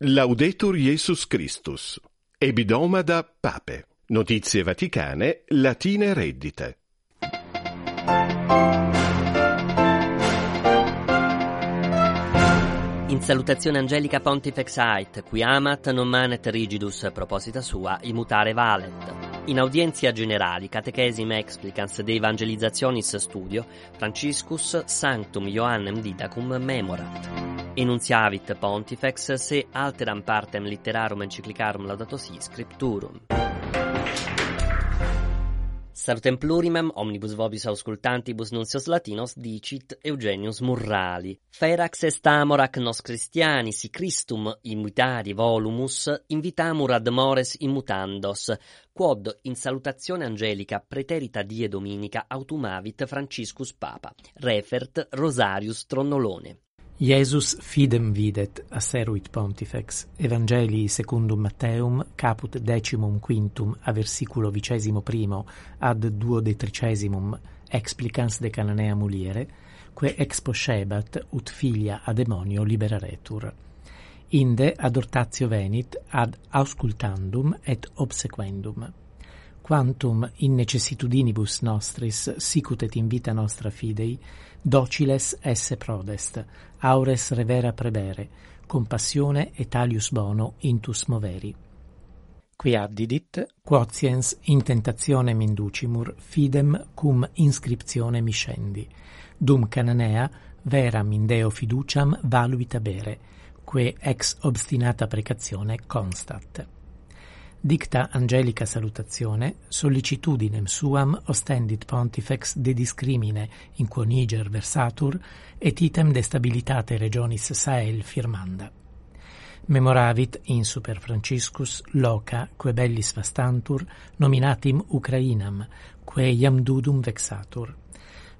Laudetur Jesus Christus. Ebidomada Pape. Notizie Vaticane, latine reddite. In salutazione angelica pontifex ait, qui amat non manet rigidus proposita sua immutare valet. In audienzia generali, catechesime explicans de evangelizzationis studio, Franciscus Sanctum Ioannem Didacum memorat. Enunziavit pontifex se alteram partem litterarum encyclicarum laudato si scripturum. Salutem plurimem, omnibus vobis auscultantibus nuncios latinos, dicit Eugenius Murrali. Ferax est amor ac nos Christiani, si Christum immutari volumus, invitamur ad mores immutandos, quod in salutazione angelica preterita die dominica autumavit Franciscus Papa. Refert Rosarius Tronnolone. Iesus fidem videt, asseruit pontifex, Evangelii secundum Matteum, caput decimum quintum, a versiculo vicesimo primo, ad duodetricesimo explicans de Cananea muliere, que exposcebat ut filia a demonio liberaretur. Inde ad Ortatio venit, ad auscultandum et obsequendum quantum in necessitudinibus nostris sicutet in vita nostra fidei, dociles esse prodest, aures revera prevere, compassione et alius bono intus moveri. Qui addidit, quotiens in tentazione minducimur fidem cum inscriptione miscendi, dum cananea veram in Deo fiduciam valuit abere, que ex obstinata precazione constat dicta angelica salutazione, sollicitudinem suam ostendit pontifex de discrimine in quo Niger versatur, et item de stabilitate regionis Sahel firmanda. Memoravit in super Franciscus loca quae bellis vastantur nominatim Ucrainam, quae iam dudum vexatur.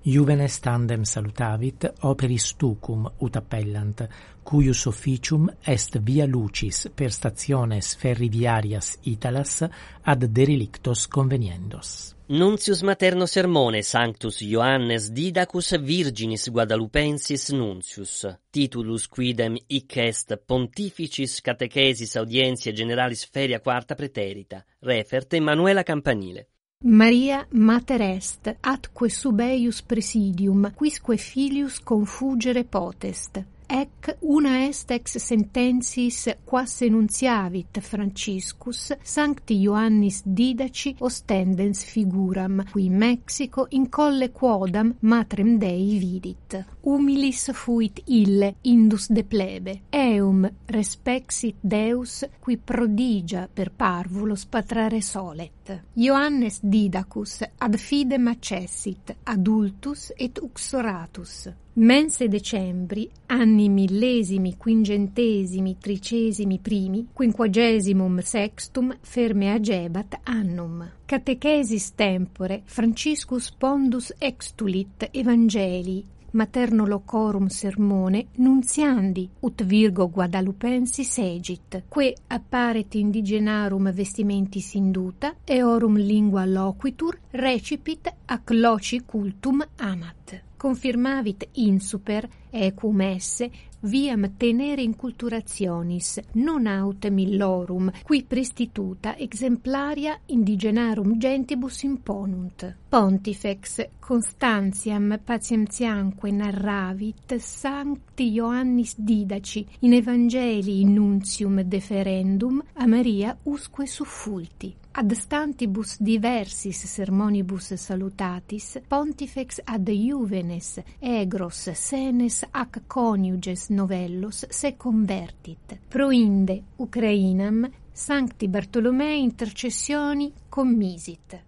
Juvenes tandem salutavit, operis tucum ut appellant, cuius officium est via lucis per stationes ferriviarias Italas ad derelictos conveniendos. Nuncius materno sermone Sanctus Ioannes Didacus Virginis Guadalupensis nuncius. titulus quidem hic est Pontificis Catechesis Audientiae Generalis Feria Quarta Preterita, refert Emanuela Campanile. Maria mater est, atque sub eius presidium, quisque filius confugere potest. Ec una est ex sentensis quas enunciavit Franciscus Sancti Ioannis Didaci ostendens figuram, qui Mexico in colle quodam matrem Dei vidit. Humilis fuit ille indus de plebe, eum respexit Deus qui prodigia per parvulos patrare solet. Ioannes Didacus ad fidem accessit, adultus et uxoratus. Mense decembri, anni millesimi, quingentesimi, tricesimi primi, quinquagesimum sextum, ferme agebat annum. Catechesis tempore, Franciscus Pondus extulit Evangelii, materno locorum sermone nunciandi ut virgo guadalupensi segit que apparet indigenarum vestimentis induta eorum lingua loquitur recipit ac loci cultum amat confirmavit insuper ecum esse viam tenere in culturationis non aut millorum qui prestituta exemplaria indigenarum gentibus imponunt. Pontifex constantiam patientiamque narravit sancti Ioannis Didaci in evangelii nuntium deferendum a Maria usque suffulti. Ad stantibus diversis sermonibus salutatis pontifex ad juvenes egros senes ac coniuges novellos se convertit. Proinde ucrainam sancti bartolomei intercessioni commisit.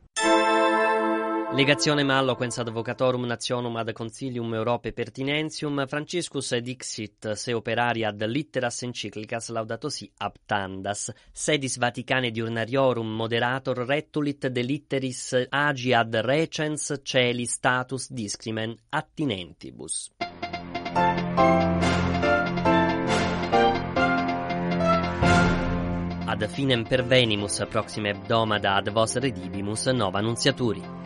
Legazione Malloquens Advocatorum Nationum ad Concilium Europae Pertinentium Franciscus dixit se operari ad litteras encyclicas laudato si aptandas sedis Vaticane diurnariorum moderator retulit de litteris agi ad recens celi status discrimen attinentibus. Ad finem pervenimus proxime domada ad vos redibimus nova nunciaturi.